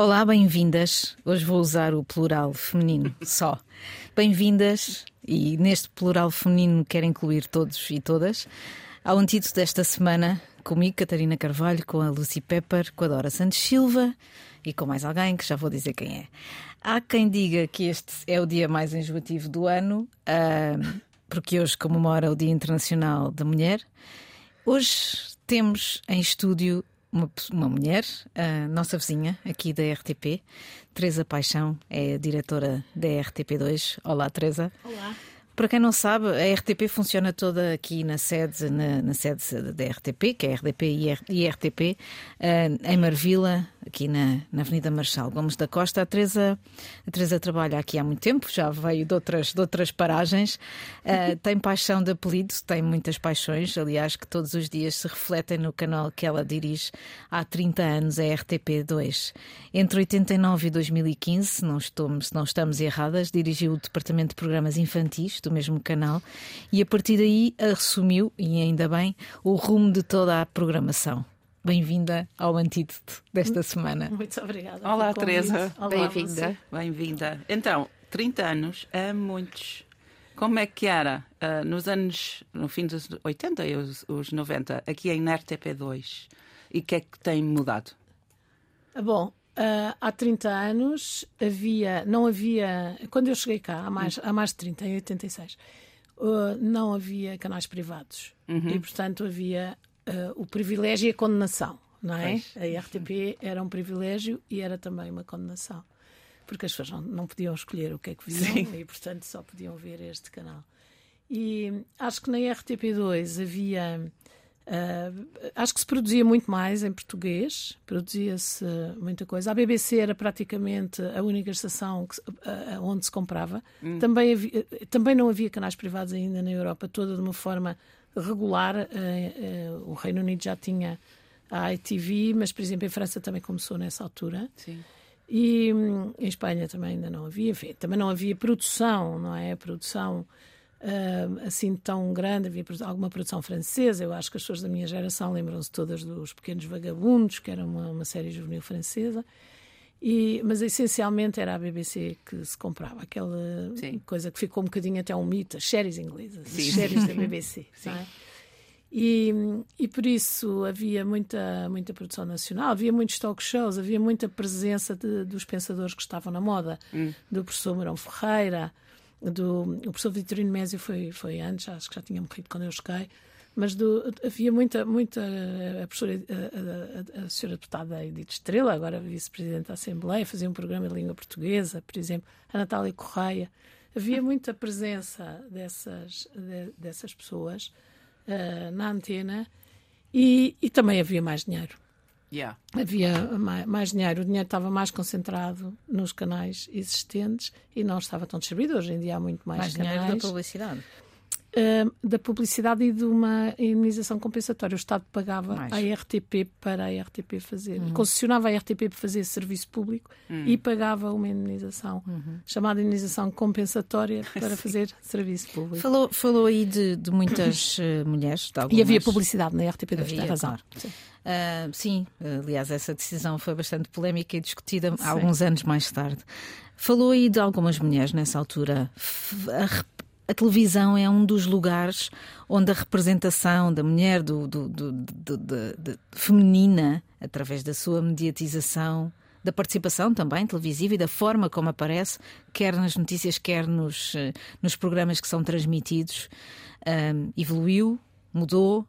Olá, bem-vindas. Hoje vou usar o plural feminino só. Bem-vindas, e neste plural feminino quero incluir todos e todas, ao antídoto desta semana, comigo, Catarina Carvalho, com a Lucy Pepper, com a Dora Santos Silva e com mais alguém que já vou dizer quem é. Há quem diga que este é o dia mais enjoativo do ano, uh, porque hoje comemora o Dia Internacional da Mulher. Hoje temos em estúdio uma, uma mulher, a nossa vizinha aqui da RTP, Teresa Paixão, é a diretora da RTP2. Olá, Teresa. Olá. Para quem não sabe, a RTP funciona toda aqui na sede, na, na sede da RTP, que é RDP e RTP, uh, em Marvila, aqui na, na Avenida Marchal Gomes da Costa. A Teresa, a Teresa trabalha aqui há muito tempo, já veio de outras, de outras paragens, uh, tem paixão de apelido, tem muitas paixões, aliás, que todos os dias se refletem no canal que ela dirige há 30 anos, a RTP2. Entre 89 e 2015, se não, estou, se não estamos erradas, dirigiu o Departamento de Programas Infantis do mesmo canal e a partir daí assumiu, e ainda bem, o rumo de toda a programação. Bem-vinda ao antídoto desta semana. Muito obrigada. Olá, Teresa. Bem-vinda. Bem-vinda. Então, 30 anos é muitos. Como é que era uh, nos anos, no fim dos 80 e os, os 90, aqui em RTP2? E o que é que tem mudado? Bom, Uh, há 30 anos havia, não havia, quando eu cheguei cá, há mais, há mais de 30, em 86, uh, não havia canais privados uhum. e, portanto, havia uh, o privilégio e a condenação, não é? Pois. A RTP era um privilégio e era também uma condenação, porque as pessoas não, não podiam escolher o que é que viam Sim. e, portanto, só podiam ver este canal. E acho que na RTP2 havia Uh, acho que se produzia muito mais em português, produzia-se muita coisa. A BBC era praticamente a única estação que, uh, onde se comprava. Hum. Também, havia, também não havia canais privados ainda na Europa toda de uma forma regular. Uh, o Reino Unido já tinha a ITV, mas, por exemplo, em França também começou nessa altura. Sim. E hum, em Espanha também ainda não havia. Enfim, também não havia produção, não é? A produção uh, assim tão grande. Havia alguma produção francesa. Eu acho que as pessoas da minha geração lembram-se todas dos Pequenos Vagabundos, que era uma, uma série juvenil francesa. E, mas essencialmente era a BBC que se comprava, aquela Sim. coisa que ficou um bocadinho até um mito, as séries inglesas, Sim. as séries da BBC. É? E, e por isso havia muita, muita produção nacional, havia muitos talk shows, havia muita presença de, dos pensadores que estavam na moda, hum. do professor Mourão Ferreira, do o professor Vitorino Mésio foi, foi antes, acho que já tinha morrido quando eu cheguei, mas do, havia muita, muita a professora, a, a, a senhora deputada Edith Estrela, agora vice-presidente da Assembleia, fazia um programa de língua portuguesa, por exemplo, a Natália Correia. Havia muita presença dessas, de, dessas pessoas uh, na antena e, e também havia mais dinheiro. Yeah. Havia mais, mais, dinheiro, o dinheiro estava mais concentrado nos canais existentes e não estava tão distribuído. Hoje em dia há muito mais, mais canais. dinheiro da publicidade. Uh, da publicidade e de uma indemnização compensatória. O Estado pagava mais. a RTP para a RTP fazer, uhum. concessionava a RTP para fazer serviço público uhum. e pagava uma indemnização, uhum. chamada indemnização compensatória para fazer serviço público. Falou, falou aí de, de muitas uh, mulheres. De algumas... E havia publicidade na RTP2, havia, tem razão. Claro. Sim. Uh, sim, aliás, essa decisão foi bastante polémica e discutida sim. alguns anos mais tarde. Falou aí de algumas mulheres nessa altura. A, a, televisão é um dos lugares onde a representação da mulher do, do, do, do feminina, através da sua mediatização, da participação também televisiva e da forma como aparece, quer nas notícias, quer nos, eh, nos programas que são transmitidos, um, evoluiu, mudou.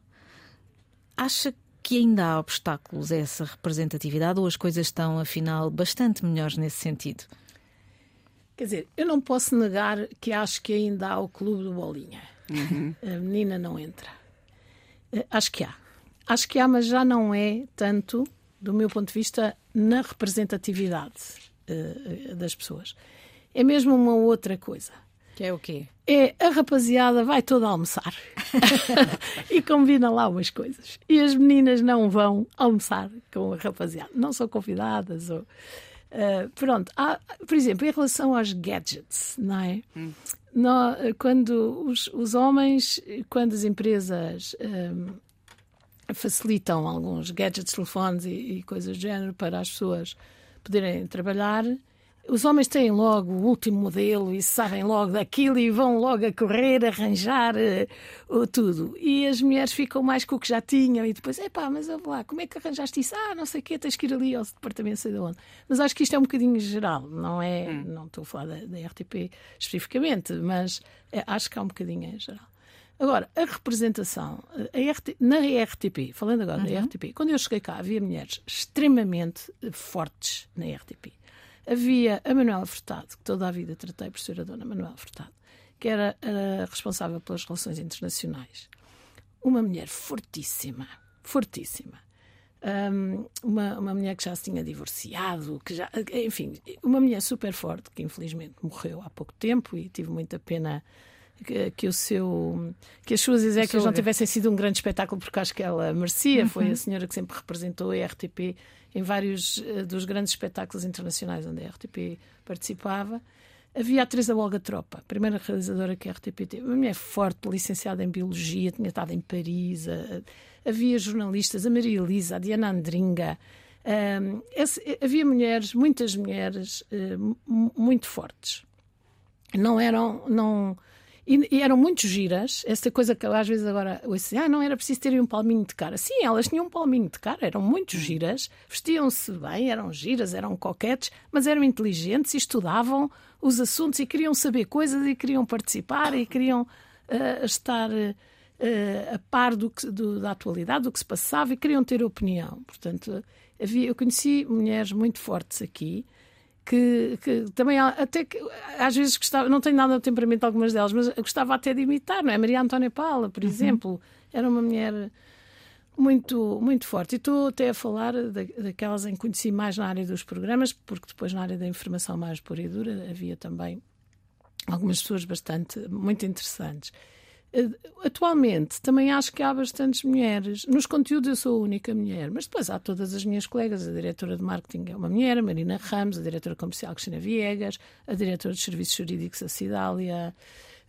Acha que ainda há obstáculos a essa representatividade ou as coisas estão, afinal, bastante melhores nesse sentido? Quer dizer, eu não posso negar que acho que ainda há o clube do Bolinha. Uhum. A menina não entra. Eh, acho que há. Acho que há, mas já não é tanto, do meu ponto de vista, na representatividade uh, das pessoas. É mesmo uma outra coisa. Que é o quê? É a rapaziada vai toda almoçar e combina lá umas coisas. E as meninas não vão almoçar com a rapaziada, não são convidadas. Ou, uh, pronto, há, por exemplo, em relação aos gadgets, não é? Hum. Quando os, os, homens, quando as empresas um, facilitam alguns gadgets, telefones e, e coisas do género para as pessoas poderem trabalhar os homens têm logo o último modelo e sabem logo daquilo e vão logo a correr, arranjar uh, tudo. E as mulheres ficam mais com o que já tinham e depois, epá, mas eu vou lá, como é que arranjaste isso? Ah, não sei o quê, tens que ir ali ao departamento, sei de onde. Mas acho que isto é um bocadinho geral, não é, hum. não estou a falar da, da RTP especificamente, mas é, acho que há um bocadinho em geral. Agora, a representação a RT, na RTP, falando agora uhum. da RTP, quando eu cheguei cá havia mulheres extremamente fortes na RTP havia a Manuela Furtado, que toda a vida tratei por ser a dona Manuela Furtado, que era a responsável pelas relações internacionais. Uma mulher fortíssima, fortíssima. Um, uma, uma mulher que já se tinha divorciado, que já, enfim, uma mulher super forte, que infelizmente morreu há pouco tempo e tive muita pena que, que o seu que as suas exéquias não tivessem sido um grande espetáculo porque acho que ela merecia. Uhum. Foi a senhora que sempre representou a RTP em vários uh, dos grandes espetáculos internacionais onde a RTP participava. Havia a Teresa Olga Tropa, a primeira realizadora que a RTP teve. Uma mulher forte, licenciada em Biologia, tinha estado em Paris. Uh, havia jornalistas, a Maria Elisa, a Diana Andringa. Uh, esse, havia mulheres, muitas mulheres muito fortes. Não eram. Não, e, e, eram muito giras, essa coisa que às vezes agora ouço, ah, não era preciso terem um palminho de cara. Sim, elas tinham um palminho de cara, eram muito hum. giras, vestiam-se bem, eram giras, eram coquetes, mas eram inteligentes e estudavam os assuntos e queriam saber coisas e queriam participar e queriam uh, estar uh, a par do que, do, da atualidade, do que se passava e queriam ter opinião. Portanto, havia, eu conheci mulheres muito fortes aqui que, que, também até que às vezes gostava, não tenho nada de temperamento algumas delas, mas gostava até de imitar, não é? Maria Antónia Paula, por uhum. exemplo, era uma mulher muito, muito forte. E estou até a falar da, daquelas em que conheci mais na área dos programas, porque depois na área da informação mais pura e dura havia também algumas pessoas bastante, muito interessantes. Eh, atualmente também acho que há bastantes mulheres. Nos conteúdos eu sou a única mulher, mas depois há todas as minhas colegas. A diretora de marketing é uma mulher, a Marina Ramos, a diretora comercial Cristina Viegas, a diretora de serviços jurídicos, a Cidália.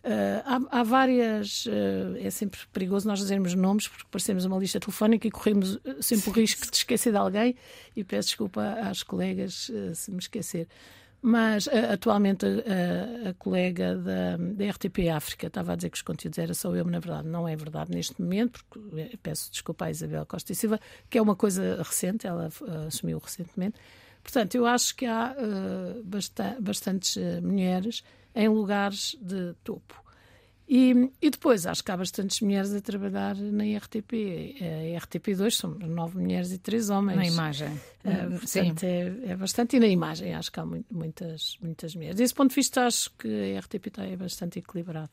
Uh, há, há, várias. Uh, é sempre perigoso nós dizermos nomes porque parecemos uma lista telefónica e corremos sempre o risco de esquecer de alguém. E peço desculpa às colegas uh, se me esquecer. Mas atualmente a, a, colega da, da, RTP África estava a dizer que os conteúdos era só eu, mas na verdade não é verdade neste momento, porque eh, peço desculpa à Isabel Costa e Silva, que é uma coisa recente, ela uh, assumiu recentemente. Portanto, eu acho que há uh, basta bastantes mulheres em lugares de topo. E, e, depois acho que há bastantes mulheres a trabalhar na RTP. A RTP2 são nove mulheres e três homens. Na imagem. Uh, portanto, é, é, bastante. E na imagem acho que há muitas, muitas mulheres. Desse ponto de vista, acho que a RTP está é bastante equilibrado.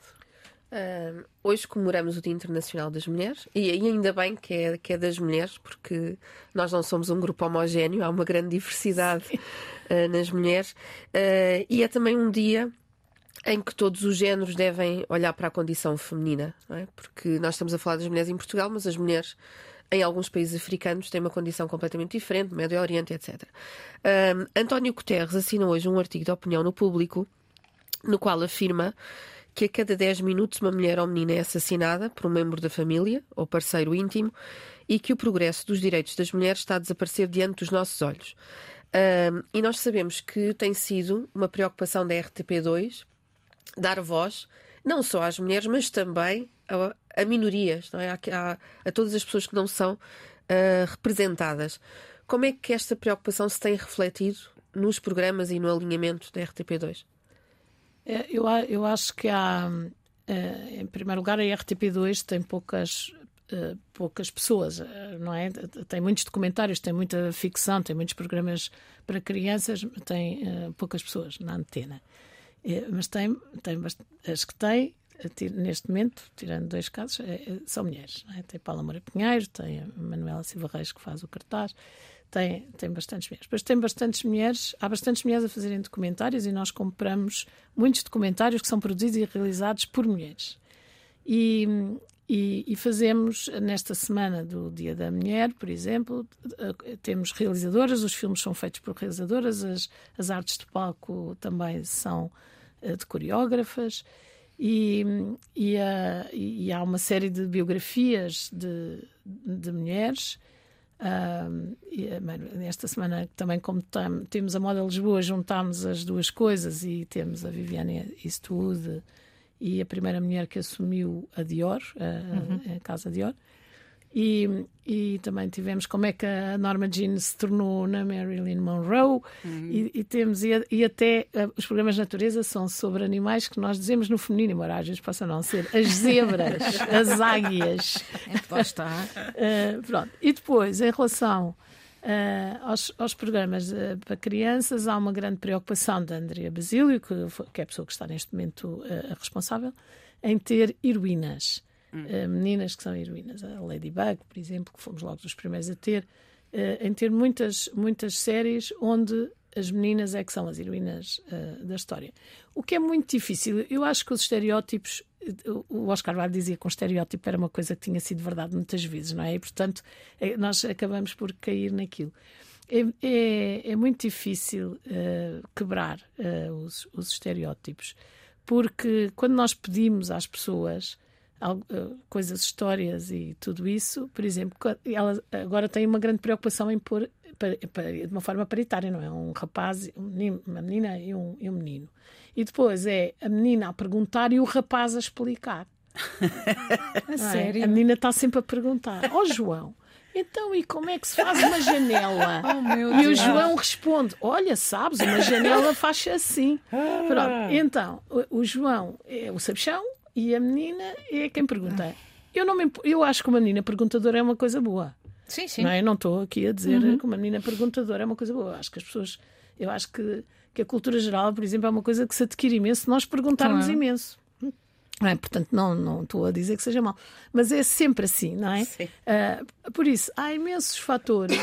Uh, hoje comemoramos o Dia Internacional das Mulheres e, e, ainda bem que é, que é das mulheres, porque nós não somos um grupo homogéneo, há uma grande diversidade uh, nas mulheres. Uh, e é também um dia em que todos os géneros devem olhar para a condição feminina, é? porque nós estamos a falar das mulheres em Portugal, mas as mulheres em alguns países africanos têm uma condição completamente diferente, Médio Oriente, etc. Um, António Guterres assinou hoje um artigo de opinião no público, no qual afirma que a cada 10 minutos uma mulher ou menina é assassinada por um membro da família ou parceiro íntimo e que o progresso dos direitos das mulheres está a desaparecer diante dos nossos olhos. Um, e nós sabemos que tem sido uma preocupação da RTP2 dar voz não só às mulheres, mas também a, a minorias, não é? a, a, a, todas as pessoas que não são uh, representadas. Como é que esta preocupação se tem refletido nos programas e no alinhamento da RTP2? É, eu, eu acho que há, uh, em primeiro lugar, a RTP2 tem poucas Uh, poucas pessoas, não é? Tem muitos documentários, tem muita ficção, tem muitos programas para crianças, tem poucas pessoas na antena. É, mas tem, tem as que tem, neste momento, tirando dois casos, é, é, são mulheres. É? Tem Paula Moura Pinheiro, tem a Manuela Silva Reis que faz o cartaz, tem, tem bastantes mulheres. Depois tem bastantes mulheres, há bastantes mulheres a fazerem documentários e nós compramos muitos documentários que são produzidos e realizados por mulheres. E, e, e, fazemos, nesta semana do Dia da Mulher, por exemplo, temos realizadoras, os filmes são feitos por realizadoras, as, as artes de palco também são uh, de coreógrafas, e, e, e, há uma série de biografias de, de mulheres. E, esta semana também, como temos a Moda Lisboa, juntámos as duas coisas e temos a Viviane Eastwood e a primeira mulher que assumiu a Dior, a, uhum. a Casa Dior. E, e também tivemos como é que a Norma Jean se tornou na Marilyn Monroe uhum. e, e, temos e, e, até uh, os programas de natureza são sobre animais que nós dizemos no feminino, embora às vezes possam não ser as zebras, as águias. É, está. Uh, pronto. E depois, em relação uh, aos, aos, programas para crianças, há uma grande preocupação da Andrea Basílio, que, que é a pessoa que está neste momento responsável, em ter heroínas. Uh, meninas que são heroínas. A Ladybug, por exemplo, que fomos logo dos primeiros a ter, uh, em ter muitas, muitas séries onde as meninas é que são as heroínas uh, da história. O que é muito difícil, eu acho que os estereótipos, o Oscar Wilde dizia que um estereótipo era uma coisa que tinha sido verdade muitas vezes, não é? E portanto é, nós acabamos por cair naquilo. É, é, é muito difícil quebrar os, os estereótipos, porque quando nós pedimos às pessoas eh, coisas, histórias e tudo isso, por exemplo, ela agora tem uma grande preocupação em pôr de uma forma paritária, não é? Um rapaz, um menino, uma menina e um, e um menino. E depois é a menina a perguntar e o rapaz a explicar. a é? sério? A menina está sempre a perguntar: Ó oh, João, então, e como é que se faz uma janela? Oh, e o João responde: Olha, sabes, uma janela faz-se assim. Pronto, então, o, o João é o sabichão e a menina é quem pergunta. Eu, não me, eu acho que uma menina perguntadora é uma coisa boa. Sim, sim. Não, é? eu não estou aqui a dizer uhum. que uma menina perguntadora é uma coisa boa. Eu acho que as pessoas. Eu acho que, que a cultura geral, por exemplo, é uma coisa que se adquire imenso se nós perguntarmos claro. imenso. É, portanto, não, não estou a dizer que seja mal, mas é sempre assim, não é? Uh, por isso, há imensos fatores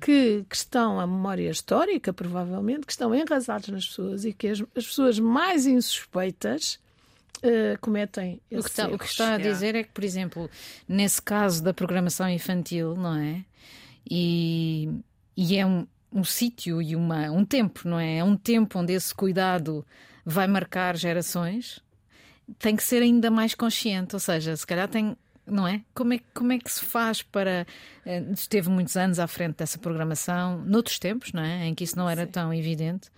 que, que estão a memória histórica, provavelmente, que estão enrasados nas pessoas e que as, as pessoas mais insuspeitas uh, cometem o que, está, o que está a dizer é que, por exemplo, nesse caso da programação infantil, não é? E, e é um, um sítio e uma, um tempo, não é? É um tempo onde esse cuidado vai marcar gerações, tem que ser ainda mais consciente, ou seja, se calhar tem. Não é? Como, é? como é que se faz para. Eh, esteve muitos anos à frente dessa programação, noutros tempos, não é? Em que isso não era Sim. tão evidente.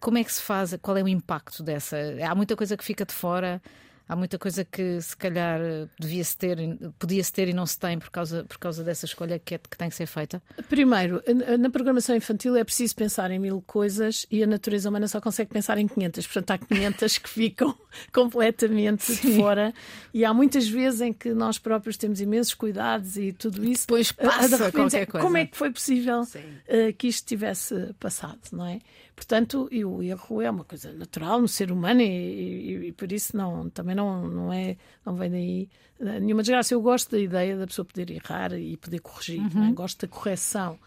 Como é que se faz? Qual é o impacto dessa? Há muita coisa que fica de fora. Há muita coisa que se calhar devia-se ter, podia-se ter e não se tem por causa, por causa dessa escolha que, é, que tem que ser feita? Primeiro, na programação infantil é preciso pensar em mil coisas e a natureza humana só consegue pensar em 500. Portanto, há 500 que ficam completamente Sim. de fora. E há muitas vezes em que nós próprios temos imensos cuidados e tudo isso. Depois passa de repente, qualquer coisa. Como é que foi possível uh, que isto tivesse passado, não é? Portanto, e o erro é uma coisa natural no ser humano e, e, e, por isso não, também não, não, é, não vem daí nenhuma desgraça. Eu gosto da ideia da pessoa poder errar e poder corrigir, é? uhum. gosto da correção.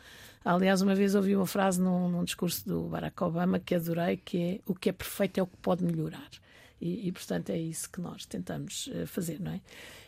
Aliás, uma vez ouvi uma frase num, num, discurso do Barack Obama que adorei, que é o que é perfeito é o que pode melhorar. E, e portanto, é isso que nós tentamos eh, fazer, não é?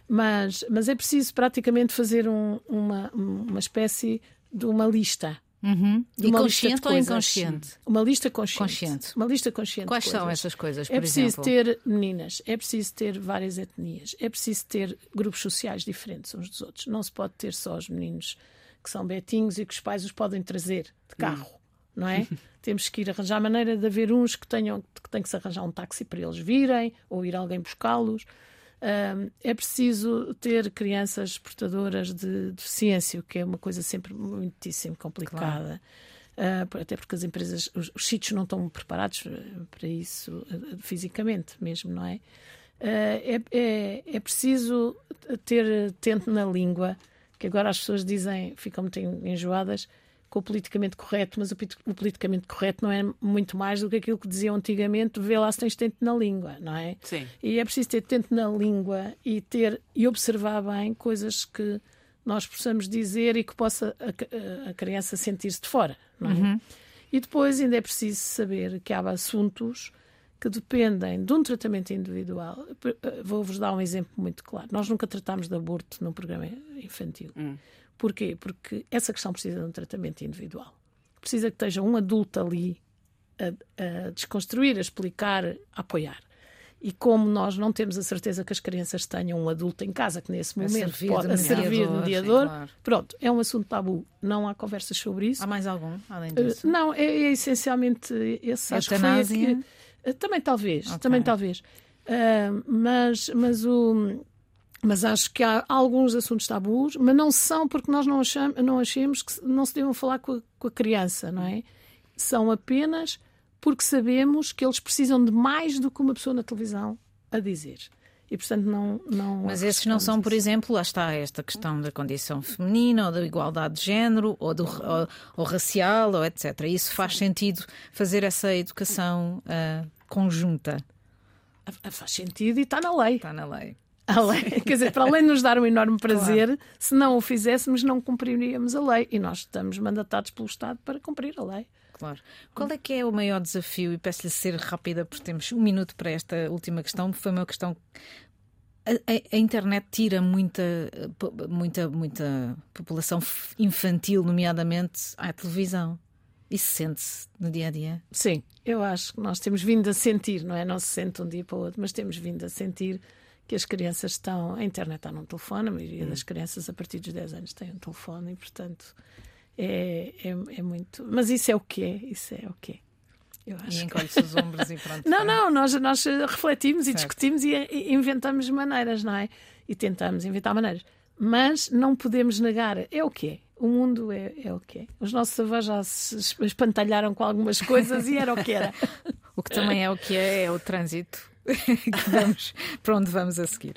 Mas, mas é preciso praticamente fazer um, uma, uma espécie de uma lista Uhum. E consciente ou inconsciente? Uma lista consciente. consciente. Uma lista consciente. Quais são essas coisas, por É preciso exemplo? ter meninas, é preciso ter várias etnias, é preciso ter grupos sociais diferentes uns dos outros. Não se pode ter só os meninos que são betinhos e que os pais os podem trazer de carro, hum. não é? Temos que ir arranjar maneira de haver uns que tenham que têm que se arranjar um táxi para eles virem ou ir alguém buscá-los é preciso ter crianças portadoras de deficiência, o que é uma coisa sempre muitíssimo complicada. Claro. Uh, até porque as empresas, os, os, sítios não estão preparados eh, para isso uh, fisicamente mesmo, não é? Uh, é, é? é, preciso ter tento na língua, que agora as pessoas dizem, ficam muito enjoadas, com o politicamente correto, mas o, o, politicamente correto não é muito mais do que aquilo que diziam antigamente, vê lá se tens tento na língua, não é? Sim. E é preciso ter tento na língua e ter e observar bem coisas que nós possamos dizer e que possa a, a criança sentir-se de fora, não é? Uhum. E depois ainda é preciso saber que há assuntos que dependem de um tratamento individual. Vou-vos dar um exemplo muito claro. Nós nunca tratámos de aborto num programa infantil. Hum. Porquê? Porque essa questão precisa de um tratamento individual. Precisa que esteja um adulto ali a, a desconstruir, a explicar, a apoiar. E como nós não temos a certeza que as crianças tenham um adulto em casa que nesse momento servir pode de a servir de mediador, mediador, sim, claro. pronto, é um assunto tabu. Não há conversas sobre isso. Há mais algum, além Uh, disso? Não, é, é essencialmente esse. Acho que aqui- Uh, também talvez, Ok. também talvez. Uh, mas, mas, o, mas acho que há alguns assuntos tabus, mas não são porque nós não, acham, não achemos que não se devam falar com a, com a criança, não é? São apenas porque sabemos que eles precisam de mais do que uma pessoa na televisão a dizer. E portanto não. não Mas esses não são, por exemplo, lá está esta questão da condição feminina ou da igualdade de género ou, do, ou, ou racial ou etc. Isso faz sentido fazer essa educação ah, conjunta. Ah, Faz sentido e está na lei. Está na lei. Quer dizer, para além de nos dar um enorme prazer, se não o fizéssemos, não cumpriríamos a lei. E nós estamos mandatados pelo Estado para cumprir a lei. Claro. Qual é que é o maior desafio? E peço-lhe ser rápida, porque temos um minuto para esta última questão. Foi uma questão. A, a- a internet tira muita, muita, muita população infantil, nomeadamente à televisão. Isso sente-se no dia a dia. Sim, eu acho que nós temos vindo a sentir, não é? Não se sente um dia para o outro, mas temos vindo a sentir que as crianças estão. A internet está num telefone, a maioria das crianças a partir dos 10 anos tem um telefone e, portanto, é, é, é muito. Mas isso é o que é, isso é o que é. Eu E acho que... encolhe-se os ombros e pronto. Não, não, nós, nós refletimos e Certo. discutimos e, e inventamos maneiras, não é? E tentamos inventar maneiras. Mas não podemos negar, é o que é. O mundo é, é o que é. Os nossos avós já se es- espantalharam com algumas coisas e era o que era. O que também é o que é, é o trânsito que vamos, para onde vamos a seguir.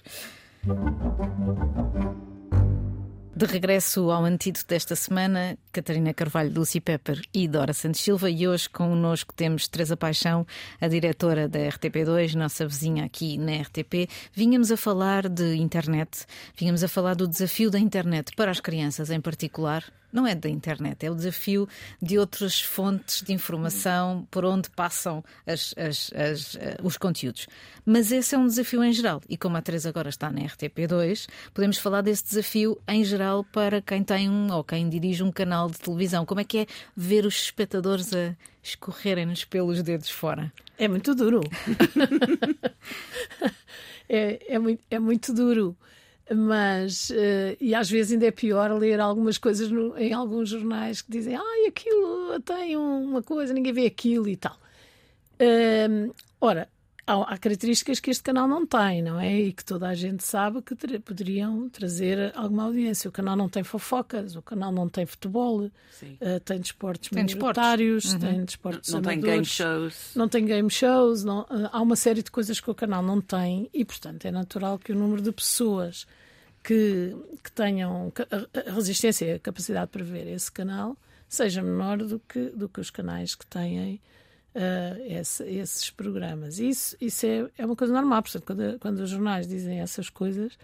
De regresso ao antídoto desta semana, Catarina Carvalho, Lucy Pepper e Dora Santos Silva. E hoje connosco temos Teresa Paixão, a diretora da RTP2, nossa vizinha aqui na RTP. Vínhamos a falar de internet, vínhamos a falar do desafio da internet para as crianças em particular. Não é da internet, é o desafio de outras fontes de informação por onde passam as- as- as, eh, os conteúdos. Mas esse é um desafio em geral. E como a Teresa agora está na RTP2, podemos falar desse desafio em geral para quem tem um ou quem dirige um canal de televisão. Como é que é ver os espectadores a escorrerem-nos pelos dedos fora? É muito duro. é, é, muito, é muito duro. Mas, eh, e às vezes ainda é pior ler algumas coisas no- em alguns jornais que dizem ai, aquilo tem uma coisa, ninguém vê aquilo e tal. Hum, ora, há, características que este canal não tem, não é? E que toda a gente sabe que ter- poderiam trazer alguma audiência. O canal não tem fofocas, o canal não tem futebol, eh, tem desportos Tem desportos. minoritários, tem desportos Não tem game shows. não tem game shows, não- há uma série de coisas que o canal não tem e, portanto, é natural que o número de pessoas que, que tenham a- a resistência e a capacidade para ver esse canal seja menor do que, do que os canais que têm ah, esse- esses programas. Isso, isso é, é uma coisa normal, portanto, quando, quando os jornais dizem essas coisas.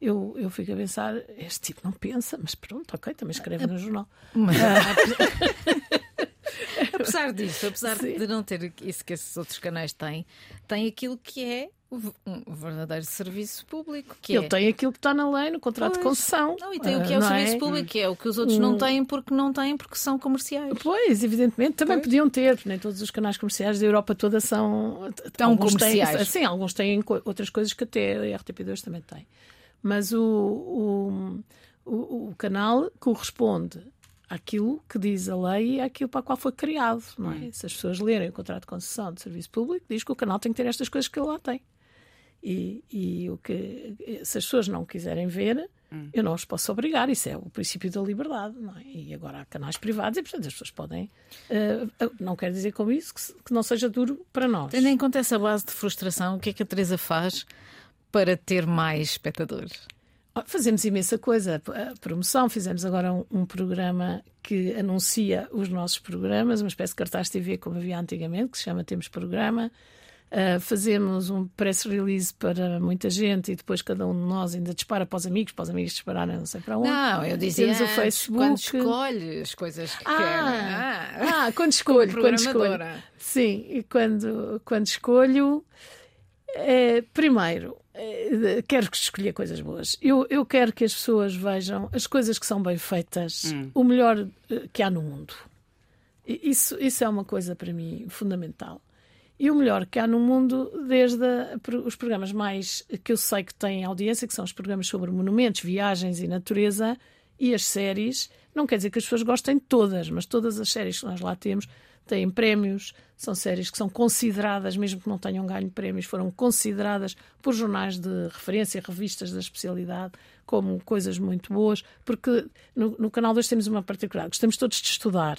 Eu, eu fico a pensar, este tipo não pensa, mas pronto, ok, também escreve no jornal. Mas, apesar disso, apesar Sim. de não ter isso que esses outros canais têm, tem aquilo que é um verdadeiro serviço público. Que Ele é... tem aquilo que está na lei, no contrato de Pois. concessão. Não, e tem o que é o não serviço público, que é o que os outros não têm porque não têm, porque são comerciais. Pois, evidentemente, também Pois. podiam ter, porque nem todos os canais comerciais da Europa toda são. Tão alguns têm- comerciais. sim, alguns têm outras coisas que até a RTP2 também tem. Mas o, o, o, o canal corresponde àquilo que diz a lei e àquilo para o qual foi criado. Não é? Se as pessoas lerem o contrato de concessão de serviço público, diz que o canal tem que ter estas coisas que ele lá tem. E, e o que, se as pessoas não quiserem ver, eu não os posso obrigar. Isso é o princípio da liberdade. É? E agora há canais privados e, portanto, as pessoas podem. eh, não quer dizer com isso que, que não seja duro para nós. Tendo em conta essa base de frustração, o que é que a Teresa faz para ter mais espectadores? Ah, Fazemos imensa coisa. A promoção, fizemos agora um, um programa que anuncia os nossos programas, uma espécie de cartaz TV como havia antigamente, que se chama Temos Programa. Ah, fazemos um press release para muita gente e depois cada um de nós ainda dispara para os amigos, para os amigos dispararem não sei para onde. Não, eu dizia Temos o antes, Facebook. quando escolhe as coisas que Ah, quer. ah, quando escolho, quando escolho. Sim, e quando, quando escolho, eh, primeiro, eh, quero que escolher coisas boas. Eu, eu quero que as pessoas vejam as coisas que são bem feitas, o melhor eh, que há no mundo. Isso, isso é uma coisa para mim fundamental. E o melhor que há no mundo, desde a, os programas mais que eu sei que têm audiência, que são os programas sobre monumentos, viagens e natureza, e as séries. Não quer dizer que as pessoas gostem de todas, mas todas as séries que nós lá temos têm prémios, são séries que são consideradas, mesmo que não tenham ganho prémios, foram consideradas por jornais de referência, revistas da especialidade, como coisas muito boas, porque no, no Canal 2 temos uma particularidade, gostamos todos de estudar.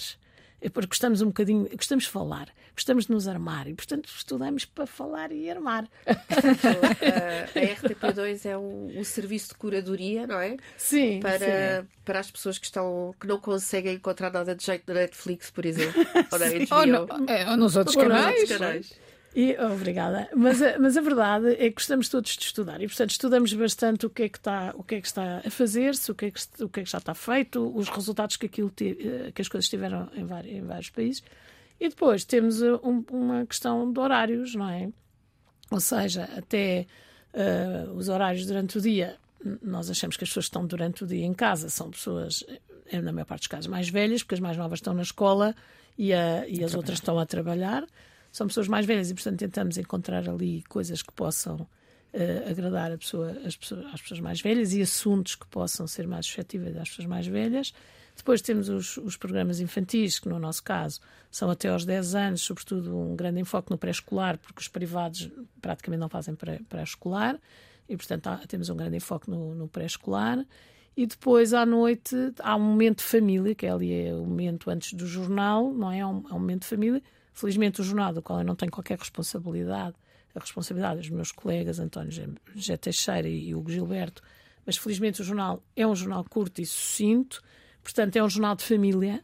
É porque gostamos um bocadinho, gostamos de falar, gostamos de nos armar e, portanto, estudamos para falar e armar. a, a RTP2 é o, o, serviço de curadoria, não é? Sim. Para, sim. para as pessoas que, estão, que não conseguem encontrar nada de jeito na Netflix, por exemplo, ou na HBO. Ou, no, é, ou nos outros ou canais. Nos outros canais. E, obrigada. Mas a, mas a verdade é que gostamos todos de estudar e, portanto, estudamos bastante o que é que está, o que é que está a fazer-se, o, que é que, o que é que já está feito, os resultados que, aquilo eh, que as coisas tiveram em vários, em vários países. E depois temos eh, um, uma questão de horários, não é? Ou seja, até uh, os horários durante o dia, nós achamos que as pessoas que estão durante o dia em casa são pessoas, na maior parte dos casos, mais velhas, porque as mais novas estão na escola e, a, e as outras estão a trabalhar são pessoas mais velhas e, portanto, tentamos encontrar ali coisas que possam uh, agradar a pessoa, as pessoas, às pessoas mais velhas e assuntos que possam ser mais suscetíveis às pessoas mais velhas. Depois temos os, os, programas infantis, que no nosso caso são até aos 10 anos, sobretudo um grande enfoque no pré-escolar, porque os privados praticamente não fazem pré-escolar, e portanto há, temos um grande enfoque no, no pré-escolar. E depois à noite há um momento de família, que é ali é o momento antes do jornal, não é? É um, é um momento de família, Felizmente, o jornal, do qual eu não tenho qualquer responsabilidade, a responsabilidade dos meus colegas António José Teixeira e Hugo Gilberto, mas felizmente o jornal é um jornal curto e sucinto, portanto, é um jornal de família,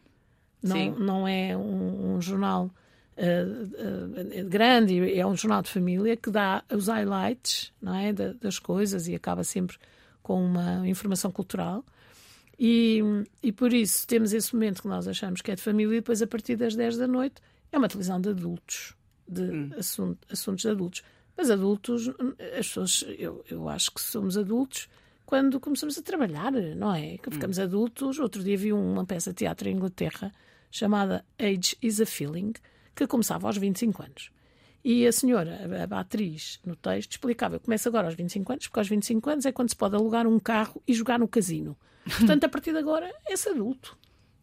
não, não é um, um jornal uh, uh, grande, é um jornal de família que dá os highlights não é, das coisas e acaba sempre com uma informação cultural. E, e por isso temos esse momento que nós achamos que é de família, e depois a partir das 10 da noite é uma televisão de adultos, de hum. assunto, assuntos de adultos. Mas adultos, as pessoas, eu, eu acho que somos adultos quando começamos a trabalhar, não é? Que ficamos hum. adultos. Outro dia vi uma peça de teatro em Inglaterra chamada Age is a Feeling, que começava aos 25 anos. E a senhora, a, a atriz, no texto, explicava: eu começo agora aos 25 anos, porque aos 25 anos é quando se pode alugar um carro e jogar no casino. Portanto, a partir de agora, é-se adulto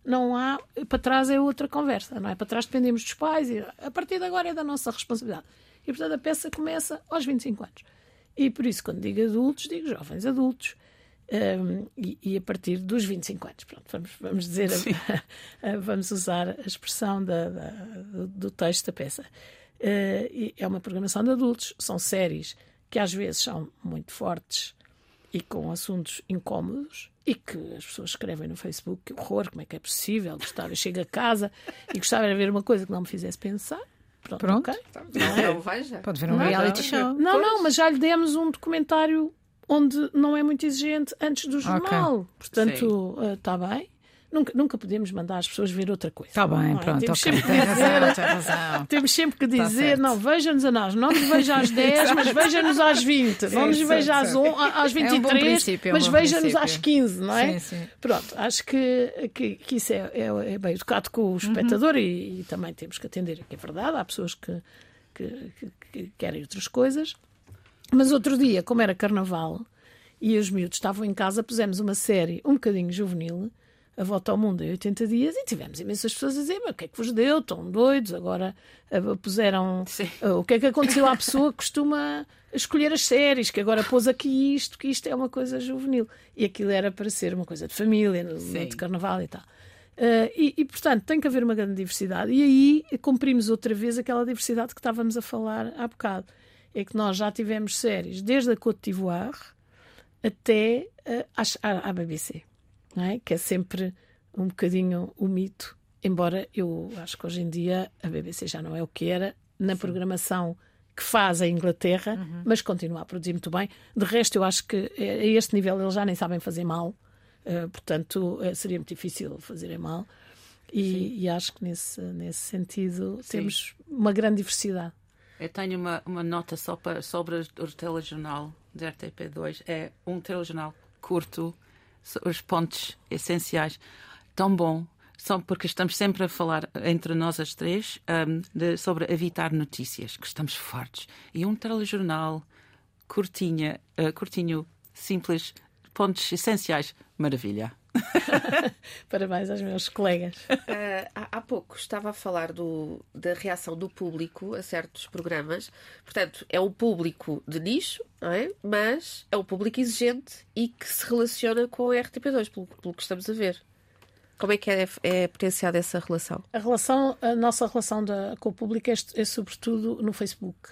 não há. Para trás é outra conversa, não é? Para trás dependemos dos pais e a partir de agora é da nossa responsabilidade. E portanto a peça começa aos 25 anos. E por isso, quando digo adultos, digo jovens adultos. Um, e, e, a partir dos 25 anos. Pronto, vamos, vamos dizer, vamos usar a expressão da, da, do texto da peça. Uh, é uma programação de adultos, são séries que às vezes são muito fortes e com assuntos incómodos, e que as pessoas escrevem no Facebook que horror, como é que é possível, gostava, eu chego a casa e gostava de ver uma coisa que não me fizesse pensar. Pronto, Pronto. Okay. Não, não veja. Pode ver um não, reality não, show. Não, não, mas já lhe demos um documentário onde não é muito exigente antes do jornal. Okay. Portanto, está uh, bem. Nunca, nunca podemos mandar as pessoas ver outra coisa. Está bem, é? pronto, temos, okay. sempre dizer, temos sempre que tá dizer, não, vejam-nos a nós, não nos veja às 10, mas veja-nos às 20, sim, não nos veja às, on, às 23, é um mas veja-nos às 15, não é? Sim, sim. Pronto, acho que, que, que isso é, é, é, bem educado com o espectador uhum. e, e, também temos que atender, que é verdade, há pessoas que, que, que, que querem outras coisas. Mas outro dia, como era carnaval e os miúdos estavam em casa, pusemos uma série um bocadinho juvenil a volta ao mundo em 80 dias e tivemos imensas pessoas a dizer: mas o que é que vos deu? Estão doidos? Agora uh, puseram. Uh, o que é que aconteceu à pessoa que costuma escolher as séries? Que agora pôs aqui isto, que isto é uma coisa juvenil. E aquilo era para ser uma coisa de família, no de carnaval e tal. Uh, e, e, portanto, tem que haver uma grande diversidade. E aí cumprimos outra vez aquela diversidade que estávamos a falar há bocado. É que nós já tivemos séries desde a Côte d'Ivoire até uh, à, à BBC é? que é sempre um bocadinho o mito, embora eu acho que hoje em dia a BBC já não é o que era na Sim. programação que faz a Inglaterra, uhum. mas continua a produzir muito bem. De resto, eu acho que a este nível eles já nem sabem fazer mal, uh, portanto uh, seria muito difícil fazerem mal. E, e, acho que nesse, nesse sentido Sim. temos uma grande diversidade. Eu tenho uma, uma nota só para, sobre o telejornal de RTP2. É um telejornal curto, os pontos essenciais. Tão bom. só porque estamos sempre a falar entre nós as três um, de, sobre evitar notícias, que estamos fortes. E um telejornal curtinha, uh, curtinho, simples, pontos essenciais, maravilha. Parabéns aos meus colegas. Uh, há, há, pouco estava a falar do, da reação do público a certos programas. Portanto, é o público de nicho, é? mas é o público exigente e que se relaciona com a RTP2, pelo, pelo que estamos a ver. Como é que é, é potenciada essa relação? A relação, a nossa relação da, com o público é, é sobretudo no Facebook.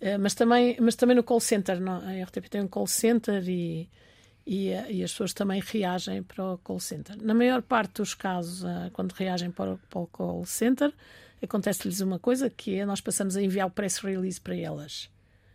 Uh, mas, também, mas também no call center. Não? A RTP tem um call center e e, e, as pessoas também reagem para o call center. Na maior parte dos casos, uh, quando reagem para o, para o call center, acontece-lhes uma coisa que é nós passamos a enviar o press release para elas.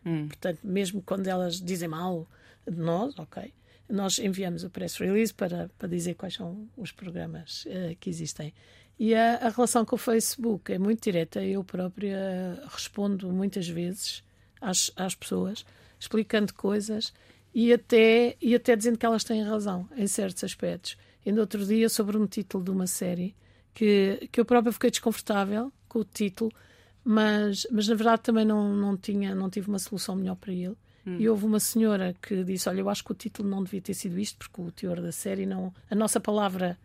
Hum. Portanto, mesmo quando elas dizem mal de nós, ok, nós enviamos o press release para, para dizer quais são os programas uh, que existem. E a, a, relação com o Facebook é muito direta. Eu própria respondo muitas vezes às, às pessoas, explicando coisas e até, e até dizendo que elas têm razão em certos aspectos. Ainda outro dia, sobre um título de uma série, que, que eu própria fiquei desconfortável com o título, mas, mas na verdade também não, não, tinha, não tive uma solução melhor para ele. Hum. E houve uma senhora que disse: Olha, eu acho que o título não devia ter sido isto, porque o teor da série não. A nossa palavra.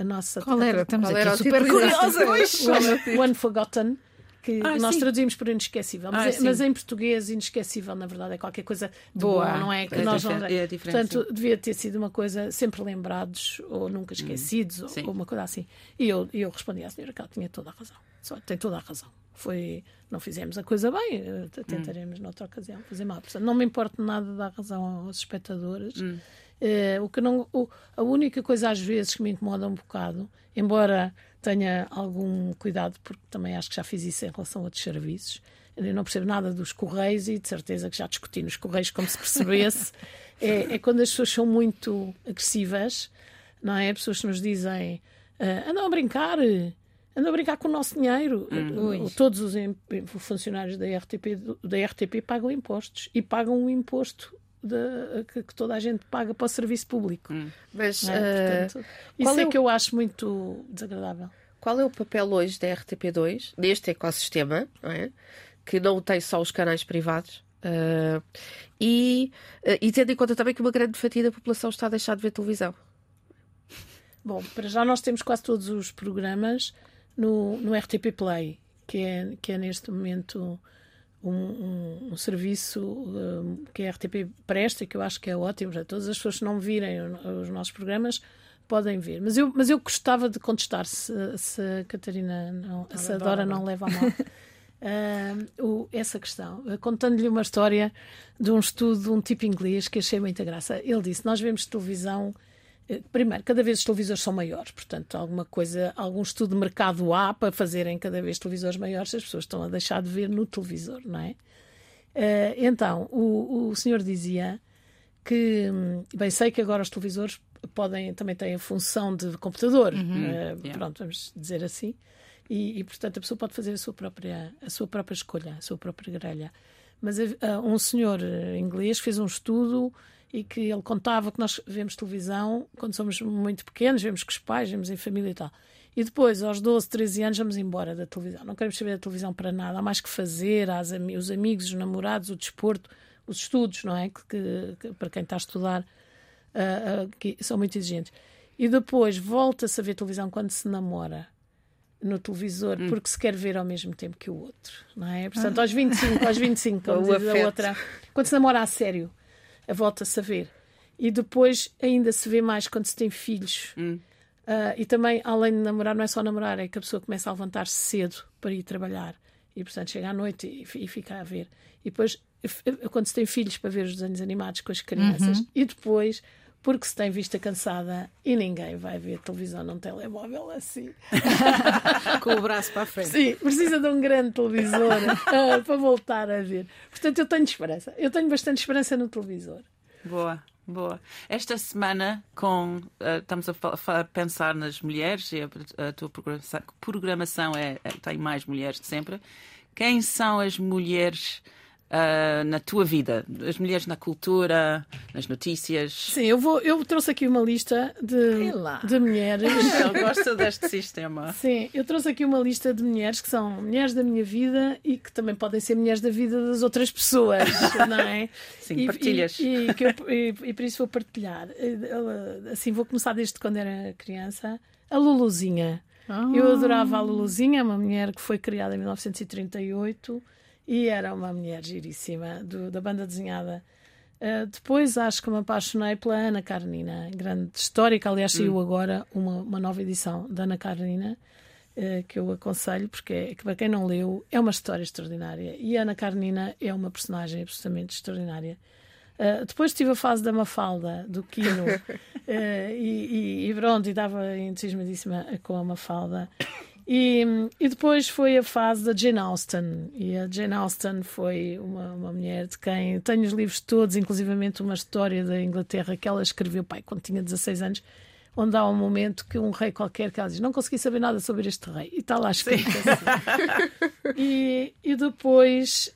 A nossa, Qual era? Estamos qual aqui era super curiosas. One, one Forgotten que ah, nós sim. traduzimos por inesquecível, mas, ah, é, mas, em português inesquecível, na verdade, é qualquer coisa boa, bom, não é? Que é nós não... é Portanto, devia ter sido uma coisa sempre lembrados ou nunca hum, esquecidos hum, ou, ou, uma coisa assim. E eu, eu respondi à senhora que ela tinha toda a razão. Só, tem toda a razão. Foi, não fizemos a coisa bem, eh, tentaremos hum. noutra ocasião fazer mal. Portanto, não me importa nada dar razão aos espectadores. Hum. Uh, o que não, o, a única coisa às vezes que me incomoda um bocado, embora tenha algum cuidado, porque também acho que já fiz isso em relação a outros serviços. Eu não percebo nada dos correios e de certeza que já discuti nos correios como se percebesse. é, é, quando as pessoas são muito agressivas, não é? As pessoas nos dizem uh, andam a brincar, andam a brincar com o nosso dinheiro. Hum, Todos os funcionários da RTP, da RTP pagam impostos e pagam um imposto de, que, que, toda a gente paga para o serviço público. Hum. Mas, é? Portanto, isso é, é, que eu acho muito desagradável. Qual é o papel hoje da RTP2 neste ecossistema, não é? que não tem só os canais privados? Uh, e, uh, e tendo em conta também que uma grande fatia da população está a deixar de ver televisão. Bom, para já nós temos quase todos os programas no, no RTP Play, que é, que é neste momento um, um, um serviço um, que a RTP presta e que eu acho que é ótimo. Já todas as pessoas que não virem os nossos programas podem ver. Mas eu, mas eu gostava de contestar se, se a Catarina não, se a Dora não leva a mal. uh, o, essa questão, contando-lhe uma história de um estudo de um tipo inglês que achei muita graça. Ele disse: Nós vemos televisão primeiro, cada vez os televisores são maiores, portanto, alguma coisa, algum estudo de mercado há para fazerem cada vez televisores maiores, as pessoas estão a deixar de ver no televisor, não é? Uh, então, o, o senhor dizia que, hum, bem, sei que agora os televisores podem, também têm a função de computador, uhum. uh, yeah. pronto, vamos dizer assim, e, e, portanto a pessoa pode fazer a sua própria, a sua própria escolha, a sua própria grelha. Mas uh, um senhor inglês fez um estudo e que ele contava que nós vemos televisão quando somos muito pequenos, vemos com os pais, vemos em família e tal. E depois, aos 12, 13 anos, vamos embora da televisão. Não queremos saber da televisão para nada. Há mais que fazer, há os amigos, os namorados, o desporto, os estudos, não é? Que, que, que para quem está a estudar, uh, uh, são muito exigentes. E depois volta-se a ver televisão quando se namora no televisor hum. porque se quer ver ao mesmo tempo que o outro, não é? Portanto, aos 25, aos 25, como diz a outra, quando se namora a sério, volta-se a ver. E depois ainda se vê mais quando se tem filhos. Hum. Uh, e também, além de namorar, não é só namorar, é que a pessoa começa a levantar-se cedo para ir trabalhar. E, portanto, chega à noite e, e fica a ver. E depois, quando se tem filhos, para ver os desenhos animados com as crianças. Uhum. E depois, porque se tem vista cansada e ninguém vai ver televisão num telemóvel assim. Com o braço para a frente. Sim, precisa de um grande televisor uh, para voltar a ver. Portanto, eu tenho esperança. Eu tenho bastante esperança no televisor. Boa. Boa. Esta semana, com, uh, estamos a, pensar nas mulheres, e a, a tua programação, programação é, é, tem mais mulheres de sempre. Quem são as mulheres uh, na tua vida? As mulheres na cultura, nas notícias? Sim, eu, vou, eu trouxe aqui uma lista de, de mulheres. Eu gosto deste sistema. Sim, eu trouxe aqui uma lista de mulheres que são mulheres da minha vida e que também podem ser mulheres da vida das outras pessoas, não é? Sim, e, partilhas. E, e, eu, e, e por isso vou partilhar. Assim, vou começar desde quando era criança. A Luluzinha. Eu adorava a Luluzinha, uma mulher que foi criada em 1938 e era uma mulher giríssima do, da banda desenhada. Uh, depois acho que me apaixonei pela Ana Karenina, grande histórica. Aliás, hum. saiu agora uma, uma nova edição da Ana Karenina, uh, que eu aconselho, porque é, que para quem não leu, é uma história extraordinária. E a Ana Karenina é uma personagem absolutamente extraordinária. Uh, depois tive a fase da Mafalda, do Quino, uh, e, e, e, pronto, e estava entusiasmadíssima com a Mafalda. E, e depois foi a fase da Jane Austen. E a Jane Austen foi uma, uma mulher de quem tenho os livros todos, inclusivamente uma história da Inglaterra que ela escreveu pai, quando tinha 16 anos onde há um momento que um rei qualquer que ela diz: Não consegui saber nada sobre este rei. E está lá escrito assim. e, e depois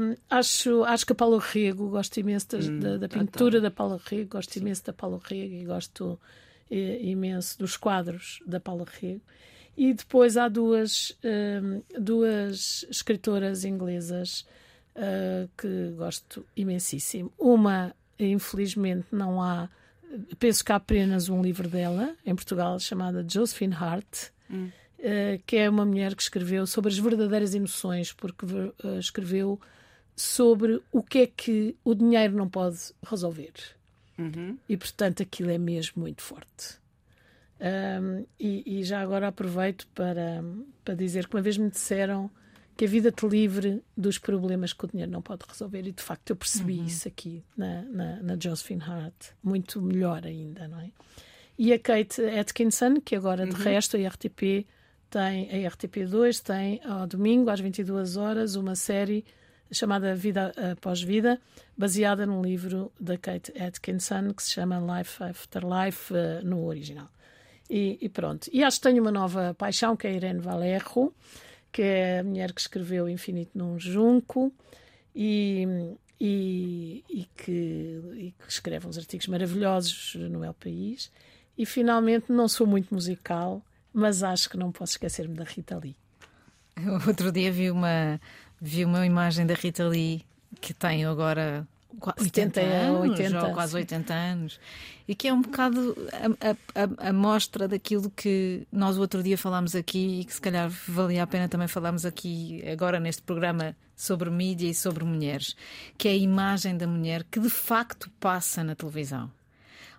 um, acho, acho que a Paulo Rego, gosto imenso da, hum, da, da pintura da Paulo Rego, gosto imenso da Paulo Rego e gosto e, imenso dos quadros da Paulo Rego. E depois há duas, um, duas escritoras inglesas uh, que gosto imensíssimo. Uma, infelizmente, não há penso que há apenas um livro dela em Portugal chamada Josephine Hart, hum. uh, que é uma mulher que escreveu sobre as verdadeiras emoções, porque uh, escreveu sobre o que é que o dinheiro não pode resolver. Uhum. E portanto aquilo é mesmo muito forte. Um, e, e, já agora aproveito para, para dizer que uma vez me disseram que a vida te livre dos problemas que o dinheiro não pode resolver. E de facto eu percebi uhum. isso aqui na, na, na, Josephine Hart, muito melhor ainda, não é? E a Kate Atkinson, que agora de uhum. resto a RTP tem, a RTP2 tem ao domingo às 22 horas uma série chamada Vida Após Vida, baseada num livro da Kate Atkinson que se chama Life After Life uh, no original. E, e, pronto. E acho que tenho uma nova paixão que é a Irene Valerro que é a mulher que escreveu Infinito num Junco e, e, e, que, e que escreve uns artigos maravilhosos no El País. E finalmente, não sou muito musical, mas acho que não posso esquecer-me da Rita Lee. Outro dia vi uma, vi uma imagem da Rita Lee que tem agora 80 anos, 80, ou quase 80 anos, e que é um bocado a, a, a, mostra daquilo que nós o outro dia falámos aqui e que se calhar valia a pena também falarmos aqui agora neste programa sobre mídia e sobre mulheres, que é a imagem da mulher que de facto passa na televisão.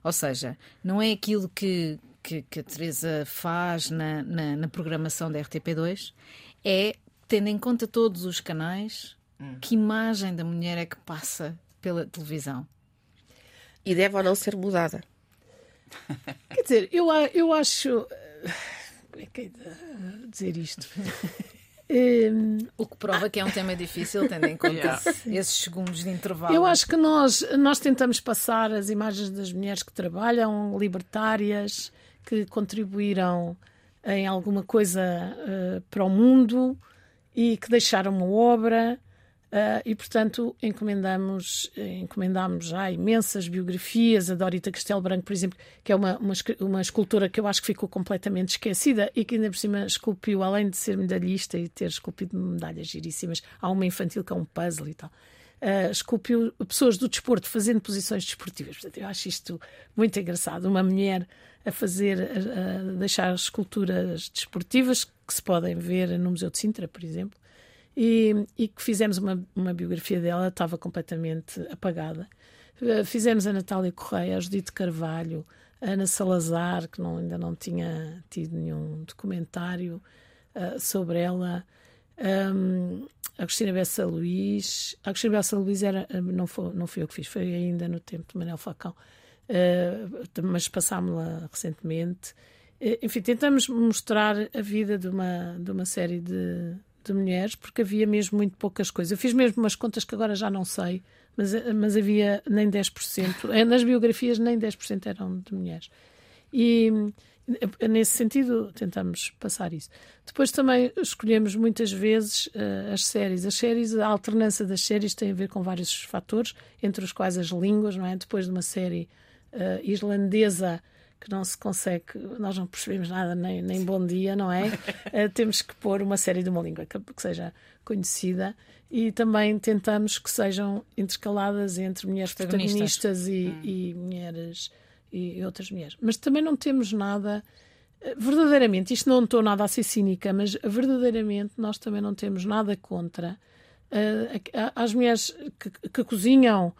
Ou seja, não é aquilo que, que, que a Teresa faz na, na, na programação da RTP2, é tendo em conta todos os canais, hum. que imagem da mulher é que passa pela televisão. E deve ou não ser mudada. Quer dizer, eu, eu acho. Como é que é dizer isto? Um, o que prova que é um tema difícil, tendo em conta yeah. esses segundos de intervalo. Eu acho que nós, nós tentamos passar as imagens das mulheres que trabalham, libertárias, que contribuíram em alguma coisa uh, para o mundo e que deixaram uma obra Uh, e, portanto, encomendamos, encomendamos já imensas biografias. A Dorita Castelo Branco, por exemplo, que é uma, uma, uma, escultora que eu acho que ficou completamente esquecida e que ainda por cima esculpiu, além de ser medalhista e ter esculpido medalhas giríssimas, há uma infantil que é um puzzle e tal. Uh, esculpiu pessoas do desporto fazendo posições desportivas. Portanto, eu acho isto muito engraçado. Uma mulher a fazer, a, a deixar esculturas desportivas que se podem ver no Museu de Sintra, por exemplo e, e que fizemos uma, uma biografia dela, estava completamente apagada. Eh, fizemos a Natália Correia, a Judite Carvalho, a Ana Salazar, que não, ainda não tinha tido nenhum documentário uh, sobre ela, um, a Cristina Bessa Luís. A Cristina Bessa Luís era, eh, não, foi, não fui eu que fiz, foi ainda no tempo de Manel Falcão, uh, mas passámos-la recentemente. Enfim, tentamos mostrar a vida de uma, de uma série de, de mulheres, porque havia mesmo muito poucas coisas. Eu fiz mesmo umas contas que agora já não sei, mas, mas havia nem 10%. Eh, nas biografias, nem 10% eram de mulheres. E, Nesse sentido, tentamos passar isso. Depois também escolhemos muitas vezes uh, as séries. As séries, a alternância das séries tem a ver com vários fatores, entre os quais as línguas, não é? Depois de uma série uh, irlandesa que não se consegue, nós não percebemos nada, nem, nem bom dia, não é? uh, temos que pôr uma série de uma língua que, que seja conhecida e também tentamos que sejam intercaladas entre mulheres protagonistas, e, hum. e mulheres e outras mulheres. Mas também não temos nada. Eh, verdadeiramente, isto não estou nada a ser cínica, mas verdadeiramente nós também não temos nada contra uh, as mulheres que, que cozinham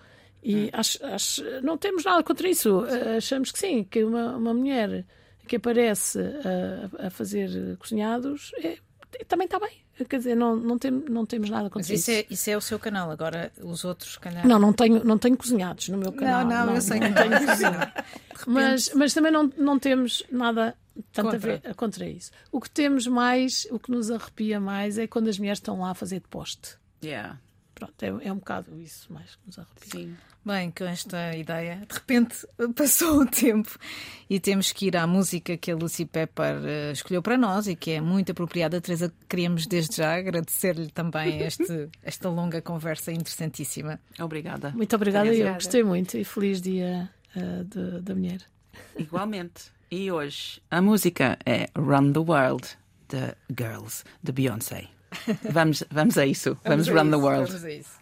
e hum. acho, acho, não temos nada contra isso. Uh, achamos que sim, que uma, uma mulher que aparece a, a fazer cozinhados é, também está bem. Quer dizer, não, não, tem, não temos nada contra Mas isso. Isso é, isso é o seu canal, agora os outros canais. Não, não tenho, não tenho cozinhados no meu canal. Não, não, não eu sei que não tenho cozinhado. Mas, mas também não, não temos nada tanto contra. A ver, contra isso. O que temos mais, o que nos arrepia mais é quando as mulheres estão lá a fazer de poste. Yeah. Pronto, é, é um bocado isso mais que nos arrepia. Sim. Bem, com esta ideia, de repente passou o tempo e temos que ir à música que a Lucy Pepper uh, escolheu para nós e que é muito apropriada. Teresa, queríamos desde já agradecer-lhe também este, esta longa conversa interessantíssima. Obrigada. Muito obrigada, eu gostei muito e feliz dia uh, da mulher. Igualmente. E hoje a música é Run the World, The Girls, de Beyoncé. Vamos, vamos a isso. Vamos, vamos run isso, the world. Vamos a isso.